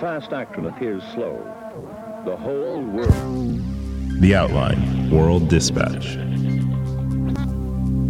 fast action appears slow, the whole world. The Outline World Dispatch.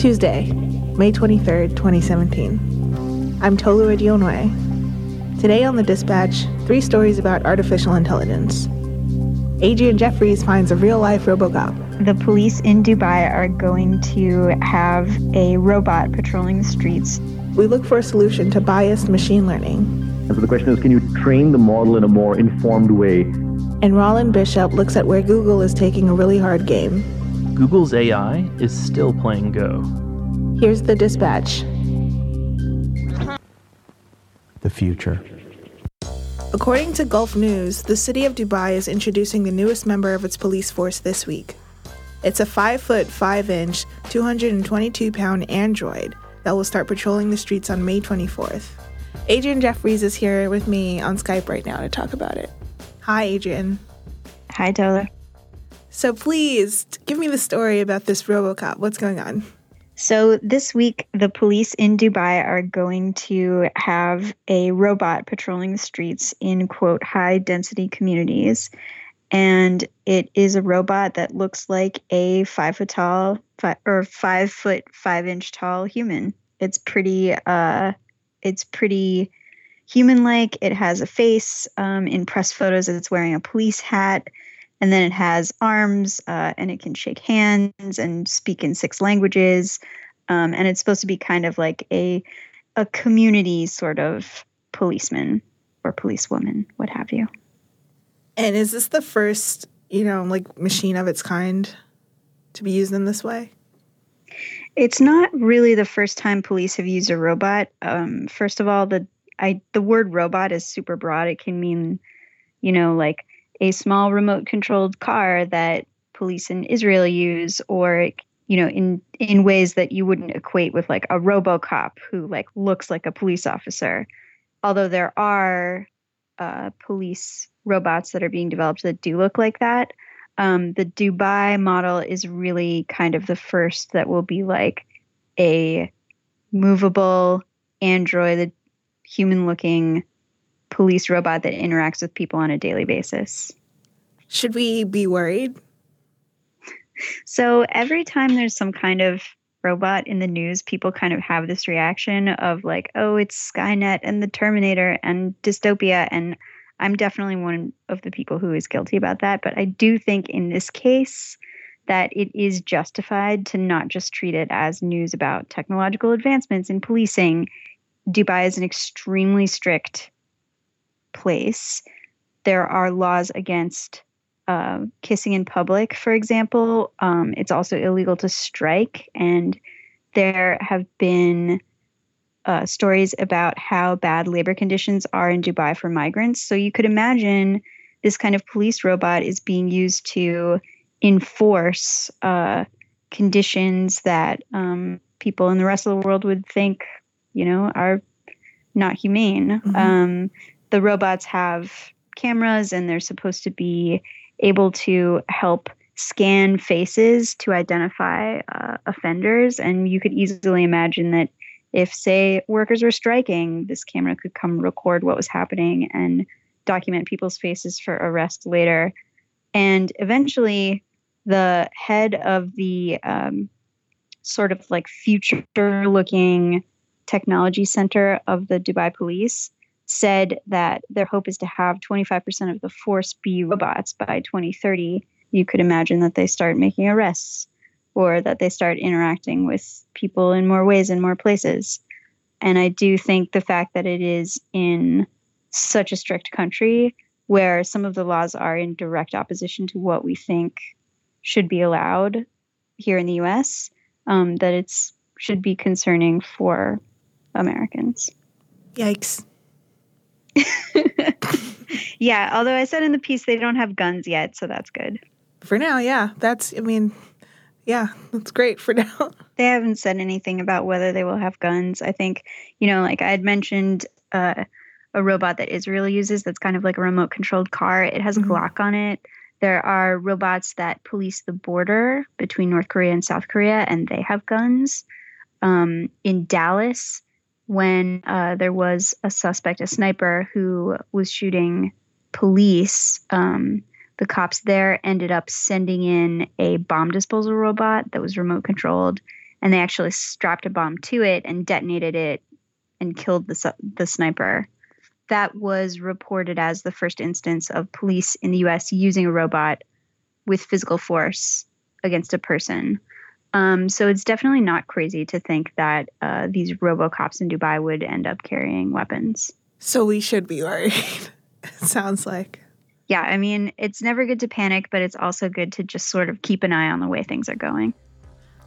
Tuesday, May 23rd, 2017. I'm Tolu Edionwe. Today on the dispatch, three stories about artificial intelligence. Adrianne Jeffries finds a real life Robocop. The police in Dubai are going to have a robot patrolling the streets. We look for a solution to biased machine learning. And so the question is can you train the model in a more informed way? And Rollin Bishop looks at where Google is taking a really hard game. Google's AI is still playing Go. Here's the dispatch. The future. According to Gulf News, the city of Dubai is introducing the newest member of its police force this week. It's a 5 foot 5 inch, 222 pound android that will start patrolling the streets on May 24th. Adrianne Jeffries is here with me on Skype right now to talk about it. Hi, Adrianne. Hi, Tolu. So please give me the story about this Robocop. What's going on? So, this week, the police in Dubai are going to have a robot patrolling the streets in quote high density communities. And it is a robot that looks like a five foot tall five, or five foot five inch tall human. It's pretty, uh, it's pretty human like. It has a face. Um, in press photos, it's wearing a police hat and then it has arms uh, and it can shake hands and speak in six languages um, and it's supposed to be kind of like a a community sort of policeman or policewoman what have you and is this the first you know like machine of its kind to be used in this way it's not really the first time police have used a robot. Um, first of all the I, the word robot is super broad. It can mean you know like a small remote controlled car that police in Israel use or you know in in ways that you wouldn't equate with like a robocop who like looks like a police officer. Although there are uh, police robots that are being developed that do look like that um, the dubai model is really kind of the first that will be like a movable android human looking police robot that interacts with people on a daily basis. Should we be worried? So every time there's some kind of robot in the news, people kind of have this reaction of like, oh, it's Skynet and the Terminator and dystopia. And I'm definitely one of the people who is guilty about that. But I do think in this case, that it is justified to not just treat it as news about technological advancements in policing. Dubai is an extremely strict place. There are laws against uh, kissing in public, for example. Um, it's also illegal to strike. And there have been uh, stories about how bad labor conditions are in Dubai for migrants. So you could imagine this kind of police robot is being used to enforce uh, conditions that um, people in the rest of the world would think, you know, are not humane. Mm-hmm. Um, the robots have cameras and they're supposed to be able to help scan faces to identify uh, offenders. And you could easily imagine that if, say, workers were striking, this camera could come record what was happening and document people's faces for arrest later. And eventually, the head of the um, sort of like future looking technology center of the Dubai police said that their hope is to have 25% of the force be robots by 2030, you could imagine that they start making arrests or that they start interacting with people in more ways in more places. And I do think the fact that it is in such a strict country where some of the laws are in direct opposition to what we think should be allowed here in the US, um, that it's should be concerning for Americans. Yikes. yeah, although I said in the piece they don't have guns yet, so that's good. For now, yeah. That's I mean, yeah, that's great for now. They haven't said anything about whether they will have guns. I think, you know, like I had mentioned uh, a robot that Israel uses that's kind of like a remote controlled car. It has a mm-hmm. Glock on it. There are robots that police the border between North Korea and South Korea, and they have guns. Um, in Dallas, when uh, there was a suspect, a sniper, who was shooting police. Um, the cops there ended up sending in a bomb disposal robot that was remote controlled, and they actually strapped a bomb to it and detonated it and killed the, the sniper. That was reported as the first instance of police in the US using a robot with physical force against a person. Um, so it's definitely not crazy to think that uh, these robocops in Dubai would end up carrying weapons. So we should be worried. it sounds like. Yeah, I mean, it's never good to panic, but it's also good to just sort of keep an eye on the way things are going.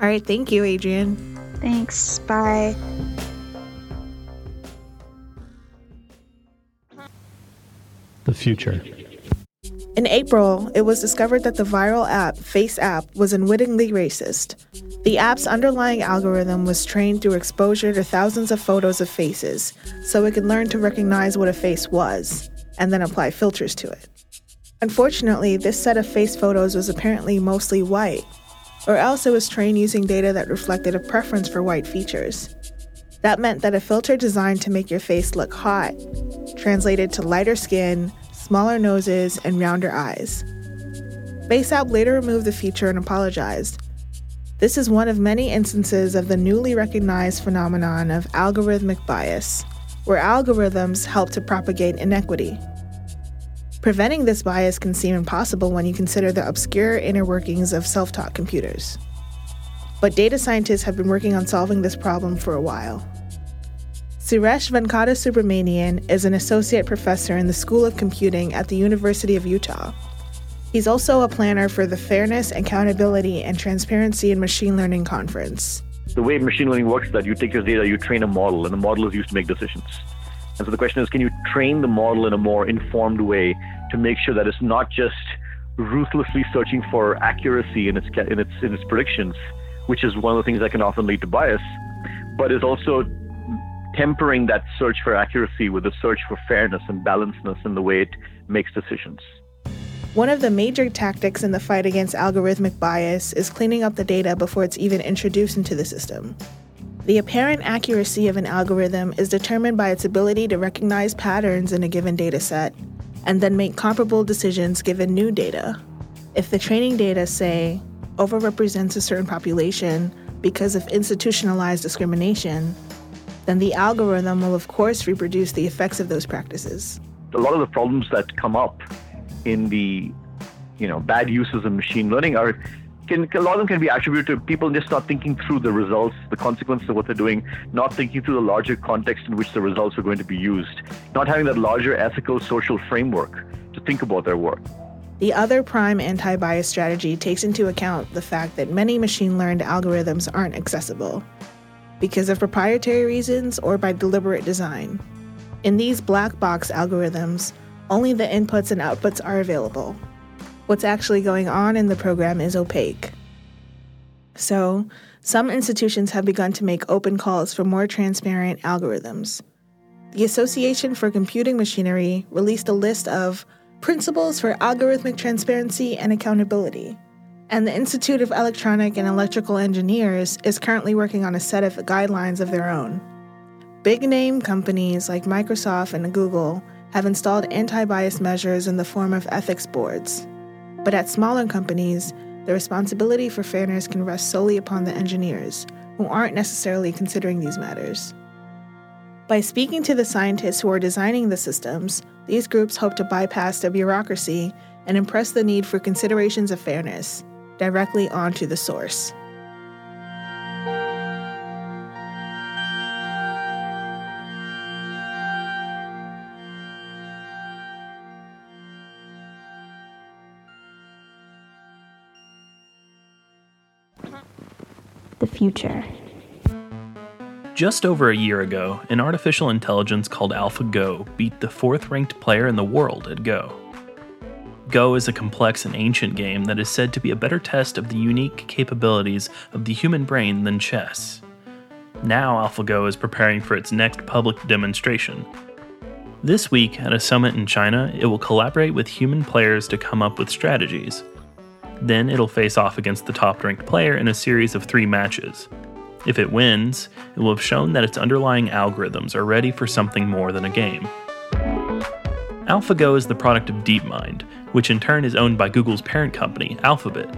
All right, thank you, Adrianne. Thanks. Bye. The future. In April, it was discovered that the viral app FaceApp was unwittingly racist. The app's underlying algorithm was trained through exposure to thousands of photos of faces, so it could learn to recognize what a face was and then apply filters to it. Unfortunately, this set of face photos was apparently mostly white, or else it was trained using data that reflected a preference for white features. That meant that a filter designed to make your face look hot translated to lighter skin, smaller noses, and rounder eyes. FaceApp later removed the feature and apologized. This is one of many instances of the newly recognized phenomenon of algorithmic bias, where algorithms help to propagate inequity. Preventing this bias can seem impossible when you consider the obscure inner workings of self taught computers. But data scientists have been working on solving this problem for a while. Suresh Venkatasubramanian is an associate professor in the School of Computing at the University of Utah. He's also a planner for the Fairness, Accountability, and Transparency in Machine Learning Conference. The way machine learning works is that you take your data, you train a model, and the model is used to make decisions. And so the question is can you train the model in a more informed way to make sure that it's not just ruthlessly searching for accuracy in its, in its, in its predictions, which is one of the things that can often lead to bias, but is also tempering that search for accuracy with a search for fairness and balancedness in the way it makes decisions. One of the major tactics in the fight against algorithmic bias is cleaning up the data before it's even introduced into the system. The apparent accuracy of an algorithm is determined by its ability to recognize patterns in a given data set and then make comparable decisions given new data. If the training data, say, overrepresents a certain population because of institutionalized discrimination, then the algorithm will, of course, reproduce the effects of those practices. A lot of the problems that come up in the you know bad uses of machine learning are can a lot of them can be attributed to people just not thinking through the results, the consequences of what they're doing, not thinking through the larger context in which the results are going to be used, not having that larger ethical social framework to think about their work. The other prime anti bias strategy takes into account the fact that many machine learned algorithms aren't accessible because of proprietary reasons or by deliberate design. In these black box algorithms, only the inputs and outputs are available. What's actually going on in the program is opaque. So, some institutions have begun to make open calls for more transparent algorithms. The Association for Computing Machinery released a list of principles for algorithmic transparency and accountability and the Institute of Electronic and Electrical Engineers is currently working on a set of guidelines of their own. Big name companies like Microsoft and Google have installed anti bias measures in the form of ethics boards. But at smaller companies, the responsibility for fairness can rest solely upon the engineers, who aren't necessarily considering these matters. By speaking to the scientists who are designing the systems, these groups hope to bypass the bureaucracy and impress the need for considerations of fairness directly onto the source. Future. Just over a year ago, an artificial intelligence called AlphaGo beat the fourth ranked player in the world at Go. Go is a complex and ancient game that is said to be a better test of the unique capabilities of the human brain than chess. Now, AlphaGo is preparing for its next public demonstration. This week, at a summit in China, it will collaborate with human players to come up with strategies. Then it'll face off against the top ranked player in a series of three matches. If it wins, it will have shown that its underlying algorithms are ready for something more than a game. AlphaGo is the product of DeepMind, which in turn is owned by Google's parent company, Alphabet.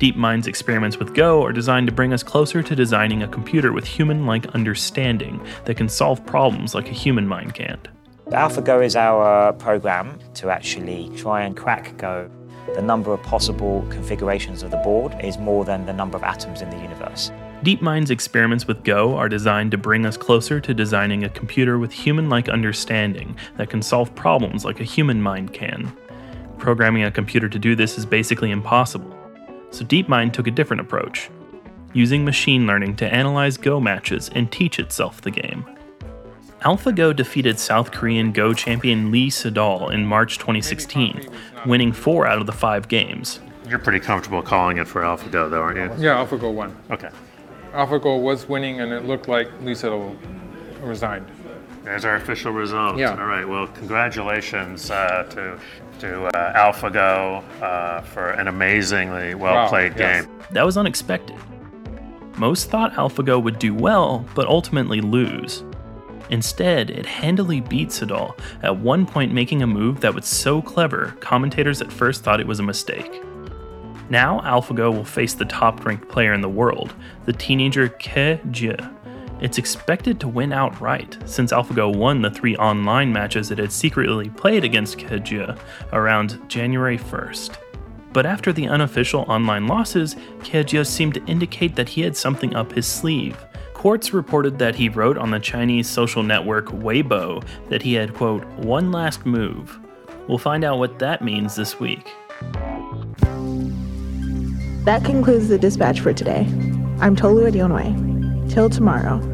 DeepMind's experiments with Go are designed to bring us closer to designing a computer with human like understanding that can solve problems like a human mind can't. AlphaGo is our program to actually try and crack Go. The number of possible configurations of the board is more than the number of atoms in the universe. DeepMind's experiments with Go are designed to bring us closer to designing a computer with human like understanding that can solve problems like a human mind can. Programming a computer to do this is basically impossible, so DeepMind took a different approach, using machine learning to analyze Go matches and teach itself the game. AlphaGo defeated South Korean Go champion Lee Sedol in March 2016, winning four out of the five games. You're pretty comfortable calling it for AlphaGo, though, aren't you? Yeah, AlphaGo won. Okay. AlphaGo was winning, and it looked like Lee Sedol resigned. There's our official result. Yeah. All right. Well, congratulations uh, to to uh, AlphaGo uh, for an amazingly well played Wow, yes. game. That was unexpected. Most thought AlphaGo would do well, but ultimately lose. Instead, it handily beat Sedol, at one point making a move that was so clever, commentators at first thought it was a mistake. Now, AlphaGo will face the top ranked player in the world, the teenager Ke Jie. It's expected to win outright, since AlphaGo won the three online matches it had secretly played against Ke Jie around January 1st. But after the unofficial online losses, Ke Jie seemed to indicate that he had something up his sleeve. Quartz reported that he wrote on the Chinese social network Weibo that he had, quote, one last move. We'll find out what that means this week. That concludes the dispatch for today. I'm Tolu Edionwe. Till tomorrow.